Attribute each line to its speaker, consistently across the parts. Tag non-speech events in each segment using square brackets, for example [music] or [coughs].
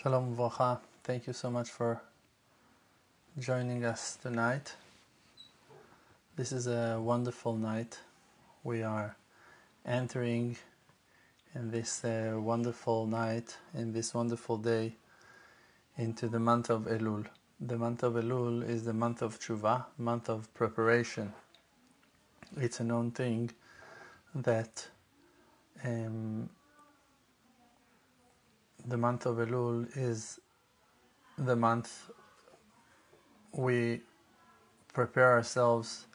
Speaker 1: Shalom Uvracha. Thank you so much for joining us tonight. This is a wonderful night. We are entering in this uh, wonderful night, in this wonderful day, into the month of Elul. The month of Elul is the month of Tshuva, month of preparation. It's a known thing that um, the month of Elul is the month we prepare ourselves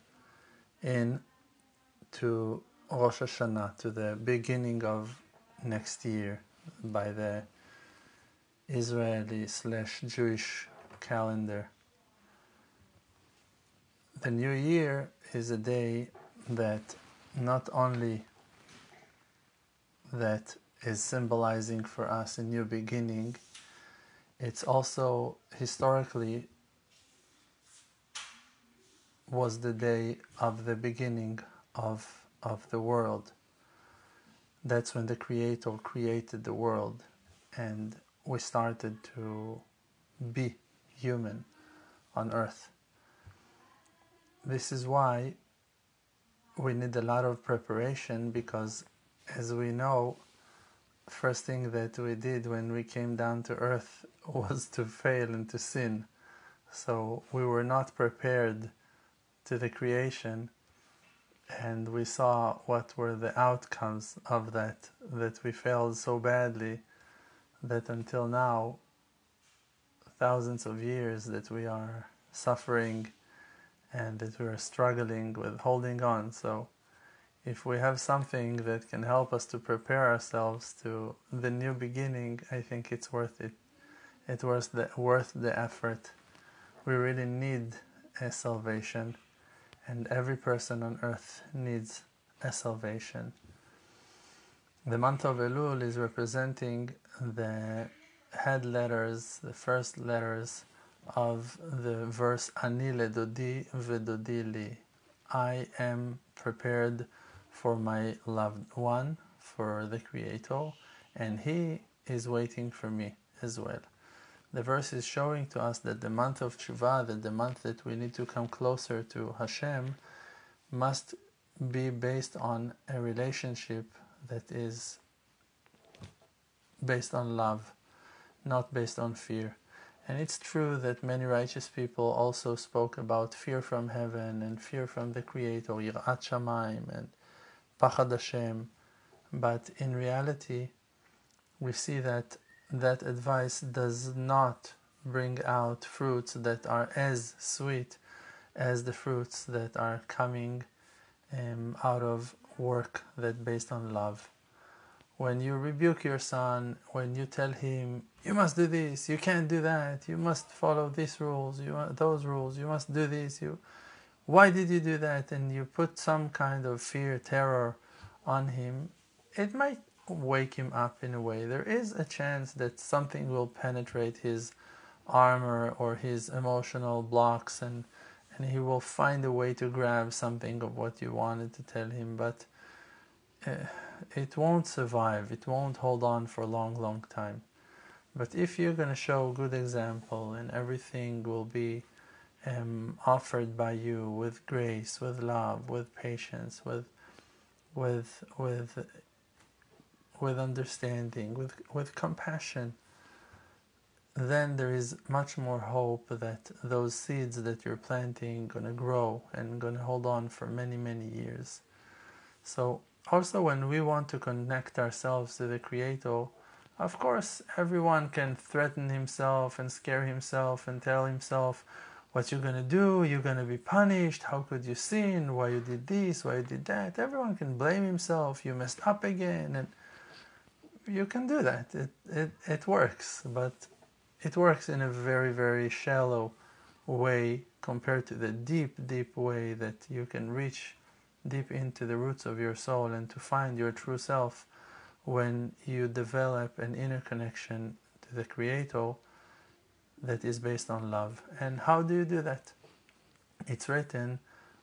Speaker 1: in to Rosh Hashanah, to the beginning of next year by the Israeli slash Jewish calendar. The new year is a day that not only that is symbolizing for us a new beginning, it's also historically was the day of the beginning of, of the world. That's when the Creator created the world and we started to be human on earth. This is why we need a lot of preparation because, as we know, first thing that we did when we came down to earth [laughs] was to fail and to sin. So we were not prepared to the creation and we saw what were the outcomes of that that we failed so badly that until now thousands of years that we are suffering and that we are struggling with holding on so if we have something that can help us to prepare ourselves to the new beginning, I think it's worth it. It's worth the, worth the effort. We really need a salvation, and every person on earth needs a salvation. The month of Elul is representing the head letters, the first letters of the verse Ani ledodi vedodi. I am prepared for my loved one, for the Creator, and He is waiting for me as well. The verse is showing to us that the month of Tshuva, that the month that we need to come closer to Hashem, must be based on a relationship that is based on love, not based on fear. And it's true that many righteous people also spoke about fear from heaven and fear from the Creator, Yirat Shamayim, and Pachad Hashem. But in reality, we see that that advice does not bring out fruits that are as sweet as the fruits that are coming um, out of work that based on love. When you rebuke your son, when you tell him you must do this, you can't do that, you must follow these rules, you those rules, you must do this, you why did you do that? And you put some kind of fear, terror on him, it might wake him up in a way. There is a chance that something will penetrate his armor or his emotional blocks and and he will find a way to grab something of what you wanted to tell him but uh, it won't survive it won't hold on for a long long time but if you're going to show a good example and everything will be um, offered by you with grace, with love, with patience, with with with with understanding, with with compassion, then there is much more hope that those seeds that you're planting gonna grow and gonna hold on for many many years. So also when we want to connect ourselves to the Creator, of course everyone can threaten himself and scare himself and tell himself what you're going to do, you're going to be punished, how could you sin, why you did this, why you did that. Everyone can blame himself, you messed up again, and you can do that. It, it, it works, but it works in a very, very shallow way compared to the deep, deep way that you can reach deep into the roots of your soul and to find your true self when you develop an inner connection to the Creator that is based on love. And how do you do that? It's written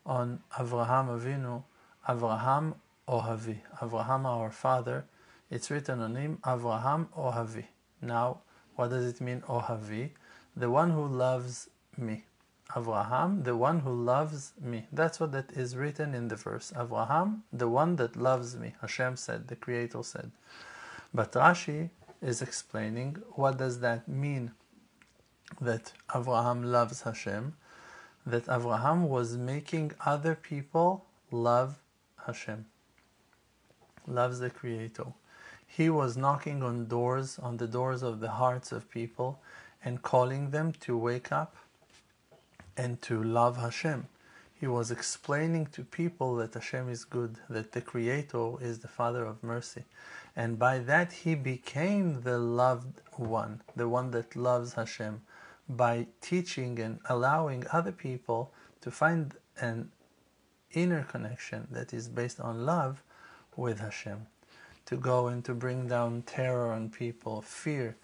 Speaker 1: on Avraham Avinu, Avraham Ohavi. Avraham, our father, it's written on him, Avraham Ohavi. Now, What does it mean, Ohavi? The one who loves me. Avraham, the one who loves me. That's what that is written in the verse. Avraham, the one that loves me. Hashem said, the Creator said. But Rashi is explaining what does that mean that Avraham loves Hashem, that Avraham was making other people love Hashem, loves the Creator. He was knocking on doors, on the doors of the hearts of people, and calling them to wake up and to love Hashem. He was explaining to people that Hashem is good, that the Creator is the Father of mercy. And by that he became the loved one, the one that loves Hashem, by teaching and allowing other people to find an inner connection that is based on love with Hashem. To go and to bring down terror on people, fear,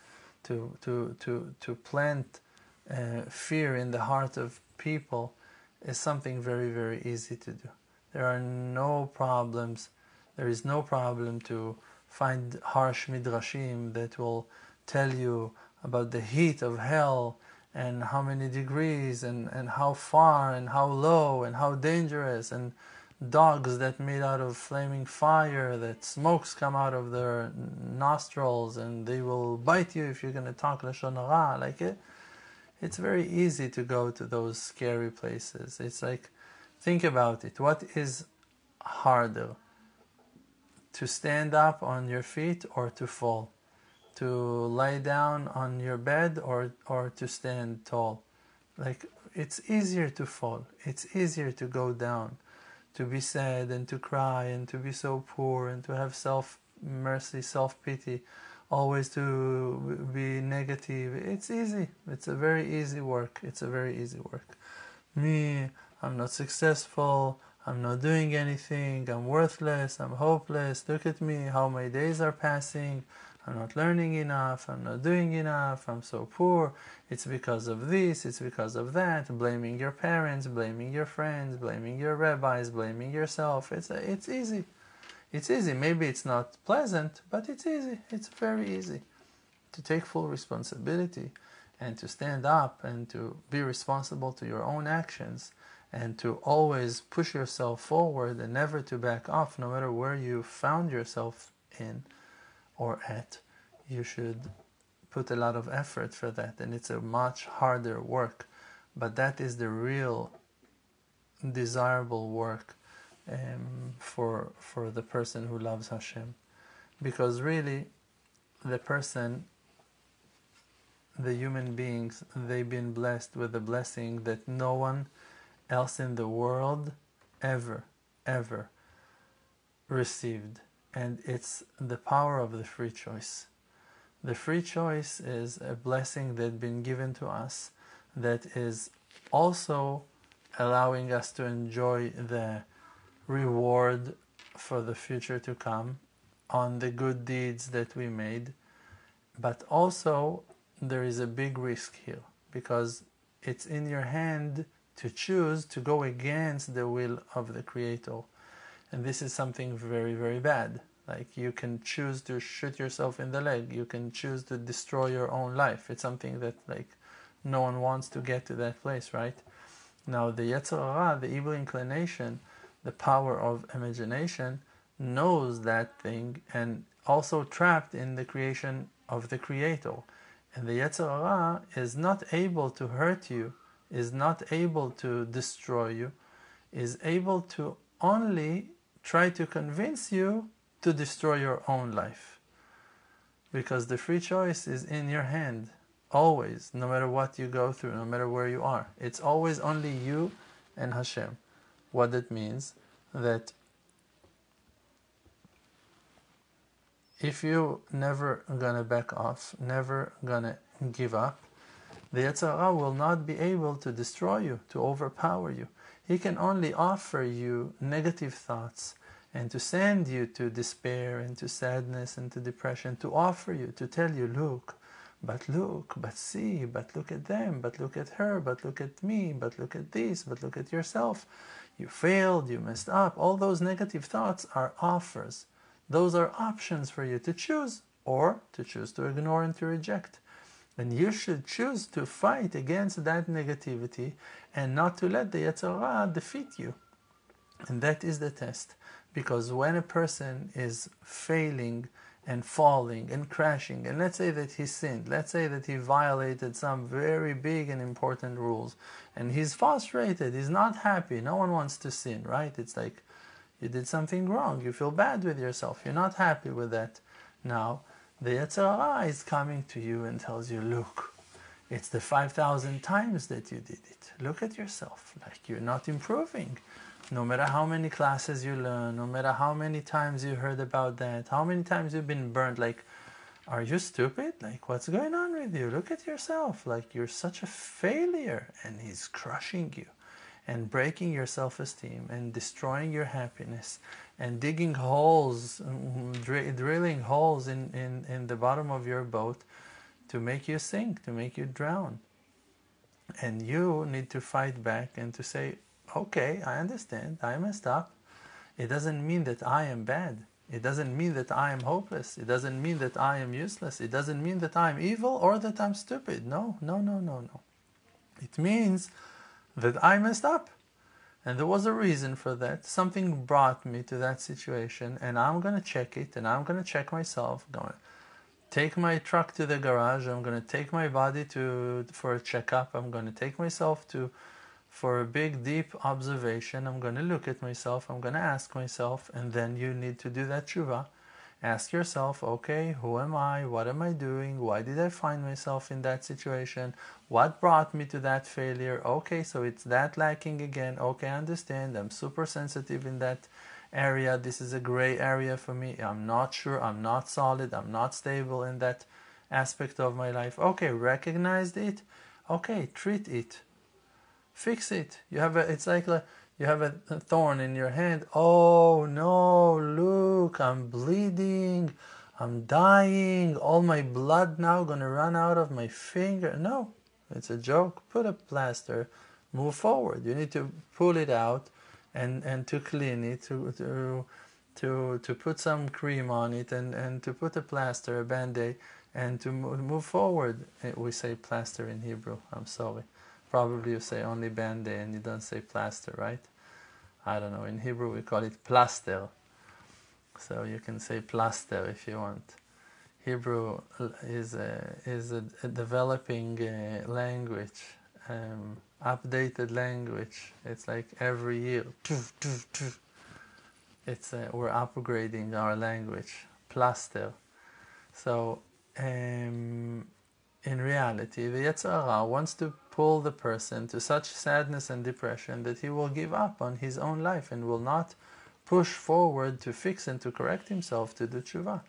Speaker 1: to, to, to, to plant uh, fear in the heart of people is something very, very easy to do. There are no problems. There is no problem to find harsh midrashim that will tell you about the heat of hell and how many degrees and, and how far and how low and how dangerous and dogs that made out of flaming fire that smokes come out of their nostrils and they will bite you if you're going to talk lashon hara like it it's very easy to go to those scary places. It's like think about it. What is harder to stand up on your feet or to fall, to lie down on your bed or, or to stand tall. Like it's easier to fall, it's easier to go down, to be sad and to cry and to be so poor and to have self mercy, self pity, always to be negative. It's easy, it's a very easy work, it's a very easy work. Me, I'm not successful, I'm not doing anything, I'm worthless, I'm hopeless, look at me, how my days are passing, I'm not learning enough, I'm not doing enough, I'm so poor, it's because of this, it's because of that, blaming your parents, blaming your friends, blaming your rabbis, blaming yourself. It's, it's easy. It's easy. Maybe it's not pleasant, but it's easy. It's very easy to take full responsibility and to stand up and to be responsible to your own actions and to always push yourself forward and never to back off, no matter where you found yourself in or at, you should put a lot of effort for that. And it's a much harder work, but that is the real desirable work um, for, for the person who loves Hashem. Because really, the person the human beings they've been blessed with a blessing that no one else in the world ever, ever received. And it's the power of the free choice. The free choice is a blessing that's been given to us that is also allowing us to enjoy the reward for the future to come on the good deeds that we made. But also, there is a big risk here because it's in your hand to choose to go against the will of the Creator. And this is something very, very bad. Like you can choose to shoot yourself in the leg, you can choose to destroy your own life. It's something that like no one wants to get to that place, right? Now the Yetzer Hara, the evil inclination, the power of imagination, knows that thing and also trapped in the creation of the Creator. And the Yetzer Hara is not able to hurt you is not able to destroy you, is able to only try to convince you to destroy your own life. Because the free choice is in your hand, always, no matter what you go through, no matter where you are. It's always only you and Hashem. What that means that if you never gonna back off, never gonna give up, the Yetzer Hara will not be able to destroy you, to overpower you. He can only offer you negative thoughts and to send you to despair and to sadness and to depression, to offer you, to tell you, look, but look, but see, but look at them, but look at her, but look at me, but look at this, but look at yourself. You failed, you messed up. All those negative thoughts are offers. Those are options for you to choose or to choose to ignore and to reject. And you should choose to fight against that negativity and not to let the Yetzer Hara defeat you. And that is the test. Because when a person is failing and falling and crashing, and let's say that he sinned, let's say that he violated some very big and important rules, and he's frustrated, he's not happy, no one wants to sin, right? It's like you did something wrong, you feel bad with yourself, you're not happy with that. Now, the Yetzer Hara is coming to you and tells you, look, it's the 5,000 times that you did it. Look at yourself, like you're not improving. No matter how many classes you learn, no matter how many times you heard about that, how many times you've been burned, like, are you stupid? Like, what's going on with you? Look at yourself. Like, you're such a failure. And he's crushing you and breaking your self esteem and destroying your happiness and digging holes, dr- drilling holes in, in, in the bottom of your boat to make you sink, to make you drown. And you need to fight back and to say, okay, I understand, I messed up. It doesn't mean that I am bad. It doesn't mean that I am hopeless. It doesn't mean that I am useless. It doesn't mean that I'm evil or that I'm stupid. No, no, no, no, no. It means that I messed up. And there was a reason for that. Something brought me to that situation, and I'm going to check it, and I'm going to check myself. I'm going to take my truck to the garage. I'm going to take my body to for a checkup. I'm going to take myself to for a big, deep observation. I'm going to look at myself. I'm going to ask myself, and then you need to do that tshuva. Ask yourself, okay, who am I? What am I doing? Why did I find myself in that situation? What brought me to that failure? Okay, so it's that lacking again. Okay, I understand. I'm super sensitive in that area. This is a gray area for me. I'm not sure. I'm not solid. I'm not stable in that aspect of my life. Okay, recognized it. Okay, treat it. Fix it. You have a, it's like, a, you have a, thorn in your hand. Oh no, look, I'm bleeding. I'm dying. All my blood now gonna run out of my finger. No, it's a joke. Put a plaster. Move forward. You need to pull it out and, and to clean it, to, to, to, to put some cream on it and, and to put a plaster, a band-aid, and to move forward. Eh, we say plaster in Hebrew. I'm sorry. Probably you say only band-aid and you don't say plaster, right? I don't know. In Hebrew we call it plaster. So you can say plaster if you want. Hebrew is a, is a, a developing uh, language, um, updated language. It's like every year. It's uh, we're upgrading our language. Plaster. So um, in reality, the Yetzer Hara wants to pull the person to such sadness and depression that he will give up on his own life and will not push forward to fix and to correct himself to do tshuva.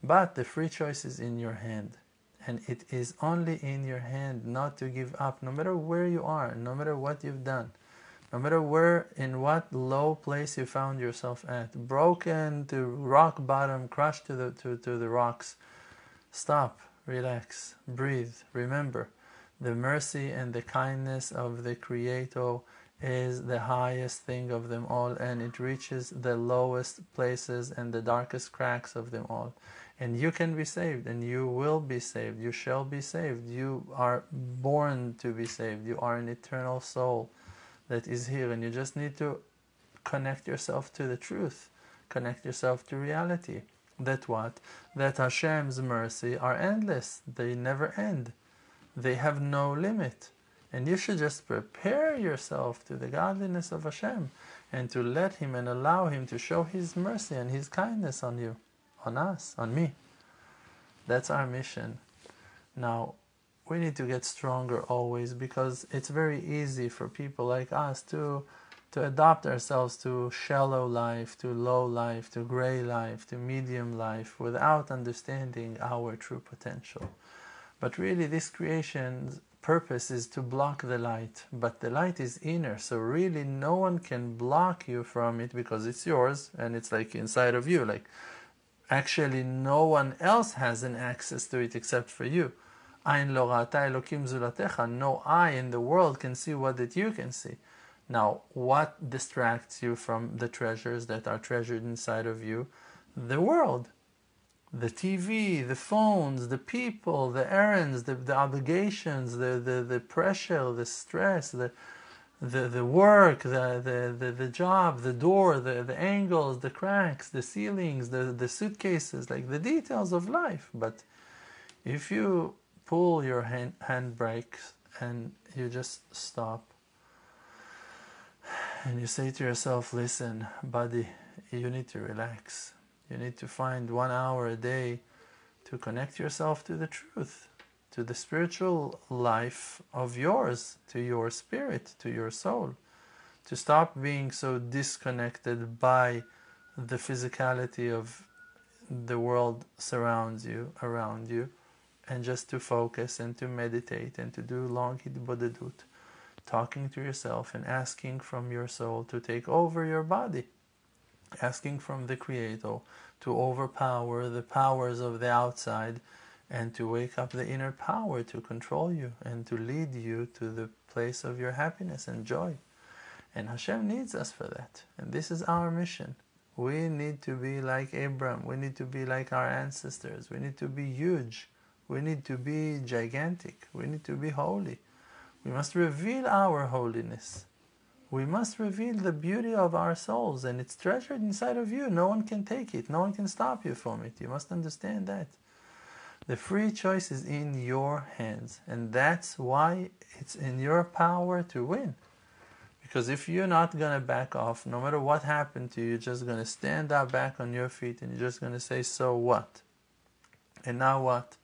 Speaker 1: But the free choice is in your hand. And it is only in your hand not to give up, no matter where you are, no matter what you've done, no matter where, in what low place you found yourself at, broken to rock bottom, crushed to the, to, to the rocks. Stop, relax, breathe, remember the mercy and the kindness of the Creator is the highest thing of them all, and it reaches the lowest places and the darkest cracks of them all. And you can be saved, and you will be saved. You shall be saved. You are born to be saved. You are an eternal soul that is here, and you just need to connect yourself to the truth, connect yourself to reality. That what? That Hashem's mercy are endless, they never end they have no limit. And you should just prepare yourself to the godliness of Hashem and to let Him and allow Him to show His mercy and His kindness on you, on us, on me. That's our mission. Now, we need to get stronger always because it's very easy for people like us to to adopt ourselves to shallow life, to low life, to gray life, to medium life without understanding our true potential. But really, this creation's purpose is to block the light. But the light is inner, so really, no one can block you from it because it's yours and it's like inside of you. Like, actually, no one else has an access to it except for you. No eye in the world can see what that you can see. Now, what distracts you from the treasures that are treasured inside of you? The world the TV, the phones, the people, the errands, the, the obligations, the, the, the pressure, the stress, the, the, the work, the, the, the, the job, the door, the, the angles, the cracks, the ceilings, the, the suitcases, like the details of life. But if you pull your hand, handbrakes and you just stop and you say to yourself, listen, buddy, you need to relax. You need to find one hour a day to connect yourself to the truth, to the spiritual life of yours, to your spirit, to your soul. To stop being so disconnected by the physicality of the world surrounds you, around you, and just to focus and to meditate and to do long hitbodedut, talking to yourself and asking from your soul to take over your body asking from the Creator to overpower the powers of the outside and to wake up the inner power to control you and to lead you to the place of your happiness and joy. And Hashem needs us for that. And this is our mission. We need to be like Abram. We need to be like our ancestors. We need to be huge. We need to be gigantic. We need to be holy. We must reveal our holiness we must reveal the beauty of our souls and it's treasured inside of you. No one can take it, no one can stop you from it. You must understand that. The free choice is in your hands, and that's why it's in your power to win. Because if you're not going to back off, no matter what happened to you, you're just going to stand up back on your feet and you're just going to say, So what? And now what?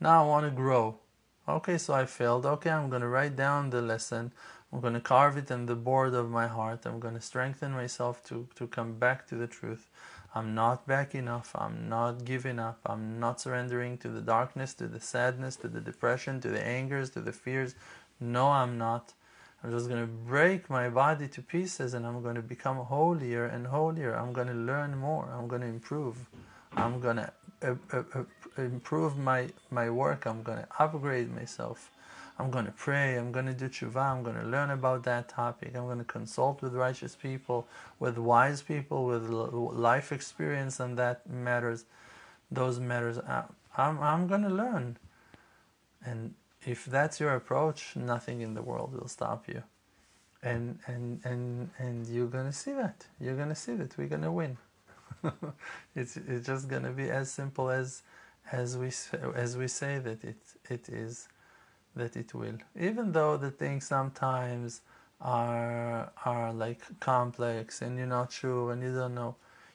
Speaker 1: Now I want to grow. Okay, so I failed. Okay, I'm going to write down the lesson. I'm going to carve it in the board of my heart. I'm going to strengthen myself to, to come back to the truth. I'm not backing off. I'm not giving up. I'm not surrendering to the darkness, to the sadness, to the depression, to the angers, to the fears. No, I'm not. I'm just going to break my body to pieces and I'm going to become holier and holier. I'm going to learn more. I'm going to improve. I'm going to uh, uh, uh, improve my, my work. I'm going to upgrade myself. I'm going to pray, I'm going to do tshuva, I'm going to learn about that topic, I'm going to consult with righteous people, with wise people, with life experience and that matters, those matters. Uh, I'm, I'm going to learn. And if that's your approach, nothing in the world will stop you. And, and, and, and you're going to see that. You're going to see that we're going to win. [laughs] it's, it's just going to be as simple as, as, we, as we say that it, it is that it will. Even though the things sometimes are are like complex and you're not sure and you don't know,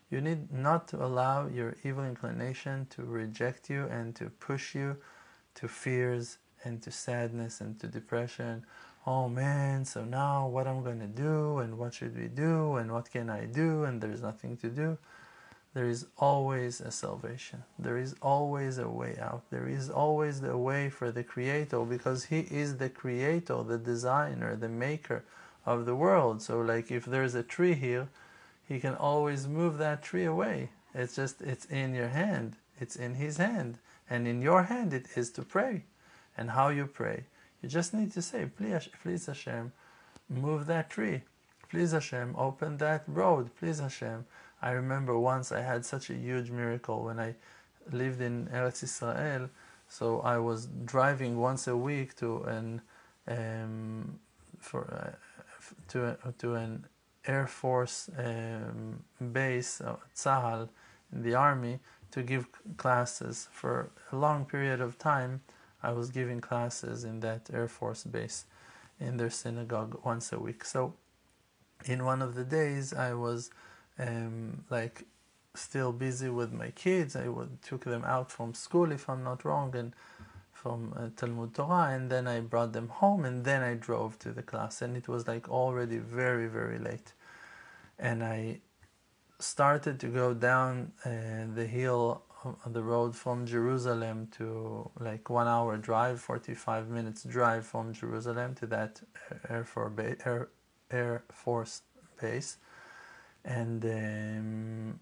Speaker 1: you need not to allow your evil inclination to reject you and to push you to fears and to sadness and to depression. Oh man, so now what I'm to do and what should we do and what can I do and there's nothing to do there is always a salvation. There is always a way out. There is always the way for the Creator because He is the Creator, the designer, the maker of the world. So, like if there's a tree here, He can always move that tree away. It's just, it's in your hand. It's in His hand. And in your hand it is to pray. And how you pray. You just need to say, please, please Hashem, move that tree. Please Hashem, open that road. Please Hashem, I remember once I had such a huge miracle when I lived in Eretz Israel. So I was driving once a week to an um, for uh, to to an Air Force um, base, uh, Tzahal, in the army, to give classes for a long period of time. I was giving classes in that Air Force base, in their synagogue once a week. So, in one of the days, I was um, like still busy with my kids. I would, took them out from school, if I'm not wrong, and from uh, Talmud Torah, and then I brought them home, and then I drove to the class, and it was like already very, very late, and I started to go down uh, the hill on the road from Jerusalem to like one hour drive, 45 minutes drive from Jerusalem to that Air Force, Air, Air Force base and um,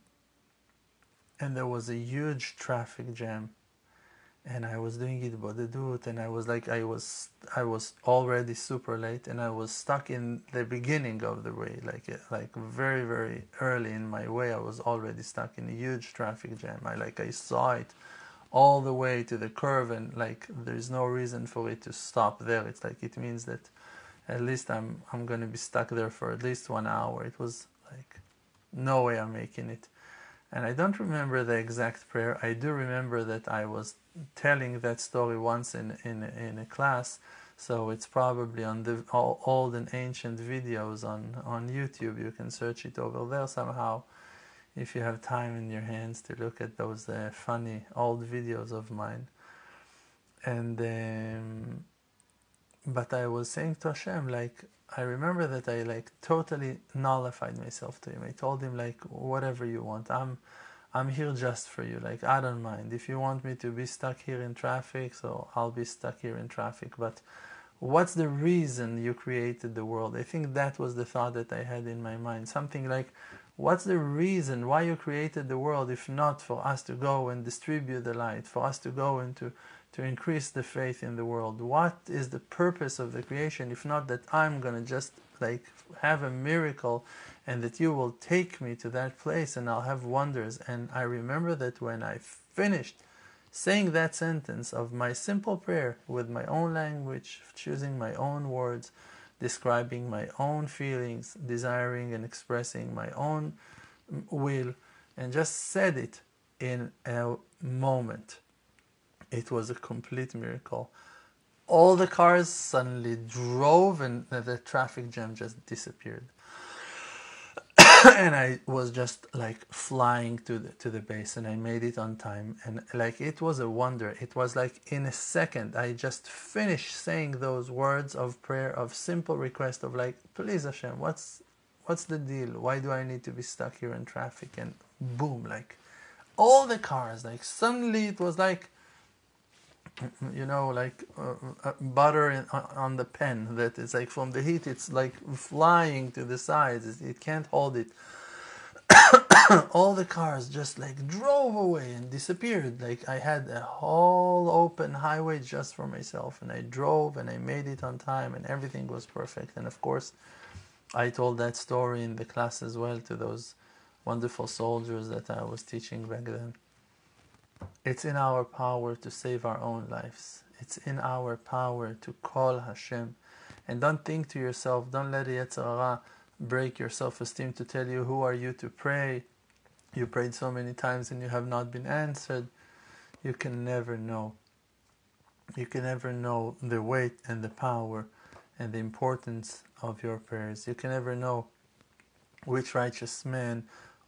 Speaker 1: and there was a huge traffic jam and I was doing hitbodedut, and I was like, I was, I was already super late, and I was stuck in the beginning of the way, like, like very, very early in my way. I was already stuck in a huge traffic jam. I like, I saw it all the way to the curve, and like, there's no reason for it to stop there. It's like it means that at least I'm, I'm gonna be stuck there for at least one hour. It was like, no way I'm making it. And I don't remember the exact prayer. I do remember that I was telling that story once in, in, in a class, so it's probably on the old and ancient videos on, on YouTube. You can search it over there somehow if you have time in your hands to look at those uh, funny old videos of mine. And um, but I was saying to Hashem, like I remember that I like totally nullified myself to him. I told him like whatever you want. I'm I'm here just for you. Like I don't mind. If you want me to be stuck here in traffic, so I'll be stuck here in traffic. But what's the reason you created the world? I think that was the thought that I had in my mind. Something like what's the reason why you created the world if not for us to go and distribute the light, for us to go and to to increase the faith in the world. What is the purpose of the creation if not that I'm going to just like have a miracle and that you will take me to that place and I'll have wonders. And I remember that when I finished saying that sentence of my simple prayer with my own language, choosing my own words, describing my own feelings, desiring and expressing my own mm, will, and just said it in a moment it was a complete miracle. All the cars suddenly drove and the traffic jam just disappeared. [coughs] and I was just like flying to the to the base and I made it on time and like it was a wonder. It was like in a second I just finished saying those words of prayer of simple request of like please Hashem what's what's the deal? Why do I need to be stuck here in traffic? And boom like all the cars like suddenly it was like you know, like uh, uh, butter in, on the pen that is like from the heat, it's like flying to the sides. It can't hold it. [coughs] All the cars just like drove away and disappeared. Like I had a whole open highway just for myself, and I drove and I made it on time, and everything was perfect. And of course, I told that story in the class as well to those wonderful soldiers that I was teaching back then. It's in our power to save our own lives. It's in our power to call Hashem. And don't think to yourself, don't let Yetzer break your self esteem to tell you who are you to pray. You prayed so many times and you have not been answered. You can never know. You can never know the weight and the power and the importance of your prayers. You can never know which righteous man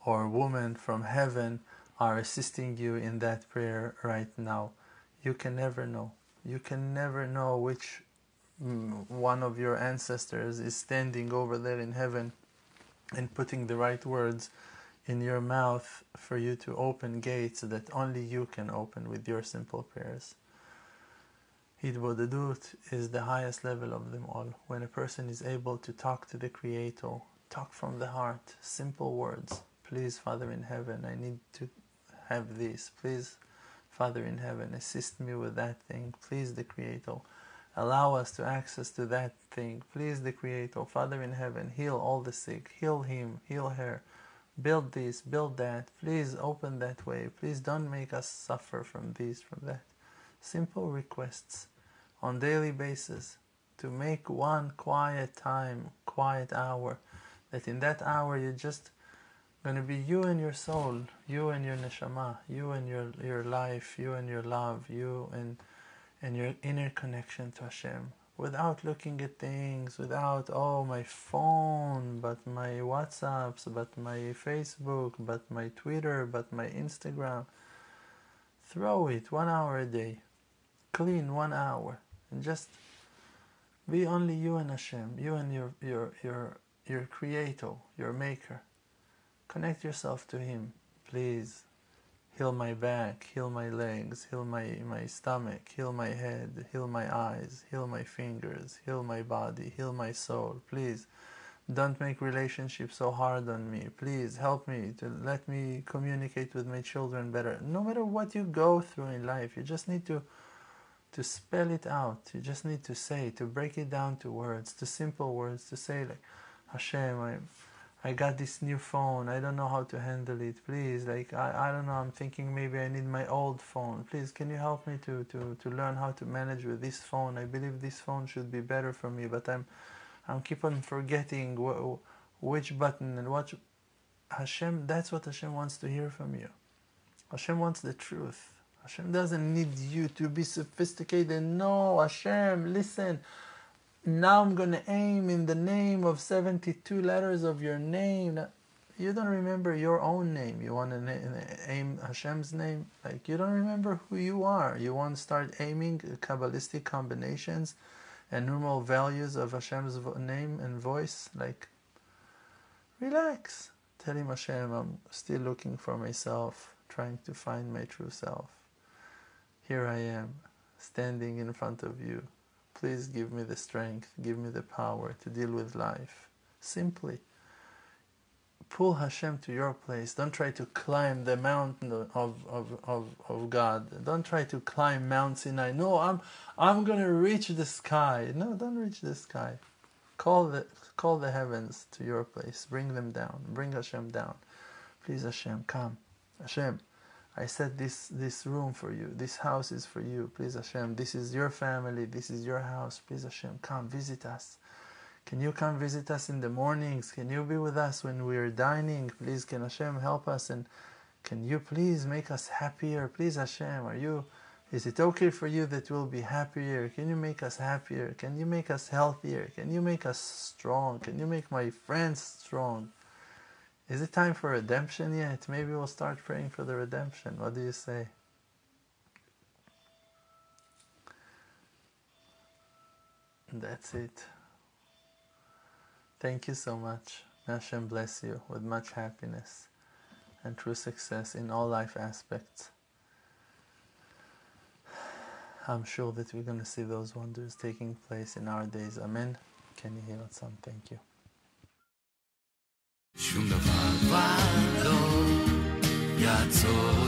Speaker 1: or woman from heaven are assisting you in that prayer right now. You can never know. You can never know which mm, one of your ancestors is standing over there in heaven and putting the right words in your mouth for you to open gates that only you can open with your simple prayers. Hitbodedut is the highest level of them all. When a person is able to talk to the Creator, talk from the heart, simple words. Please, Father in heaven, I need to have this. Please, Father in heaven, assist me with that thing. Please, the Creator, allow us to access to that thing. Please, the Creator, Father in heaven, heal all the sick, heal him, heal her. Build this, build that. Please open that way. Please don't make us suffer from this, from that. Simple requests on daily basis to make one quiet time, quiet hour, that in that hour you just going to be you and your soul, you and your neshama, you and your your life, you and your love, you and and your inner connection to Hashem, without looking at things, without oh my phone, but my WhatsApps, but my Facebook, but my Twitter, but my Instagram. Throw it one hour a day, clean one hour, and just be only you and Hashem, you and your your your your Creator, your Maker. Connect yourself to Him, please. Heal my back, heal my legs, heal my, my stomach, heal my head, heal my eyes, heal my fingers, heal my body, heal my soul. Please don't make relationships so hard on me. Please help me to let me communicate with my children better. No matter what you go through in life, you just need to to spell it out. You just need to say, to break it down to words, to simple words, to say like, Hashem, I, I got this new phone. I don't know how to handle it. Please, like, I, I don't know. I'm thinking maybe I need my old phone. Please, can you help me to, to, to learn how to manage with this phone? I believe this phone should be better for me, but I'm, I'm keep on forgetting wh- which button and what. Hashem, that's what Hashem wants to hear from you. Hashem wants the truth. Hashem doesn't need you to be sophisticated. No, Hashem, listen. Now I'm going to aim in the name of 72 letters of your name. You don't remember your own name. You want to aim Hashem's name? Like, you don't remember who you are. You want to start aiming Kabbalistic combinations and numeral values of Hashem's name and voice? Like, relax. Tell him, Hashem, I'm still looking for myself, trying to find my true self. Here I am, standing in front of you. Please give me the strength, give me the power to deal with life. Simply pull Hashem to your place. Don't try to climb the mountain of, of, of, of God. Don't try to climb Mount Sinai. No, I'm I'm gonna reach the sky. No, don't reach the sky. Call the call the heavens to your place. Bring them down. Bring Hashem down. Please Hashem, come. Hashem, I set this, this room for you. This house is for you. Please Hashem. This is your family. This is your house. Please Hashem. Come visit us. Can you come visit us in the mornings? Can you be with us when we are dining? Please, can Hashem help us? And can you please make us happier? Please Hashem, are you, is it okay for you that we'll be happier? Can you make us happier? Can you make us healthier? Can you make us strong? Can you make my friends strong? Is it time for redemption yet? Maybe we'll start praying for the redemption. What do you say? That's it. Thank you so much. Hashem bless you with much happiness and true success in all life aspects. I'm sure that we're going to see those wonders taking place in our days. Amen. Can you hear some? Thank you. varlo, ja zog.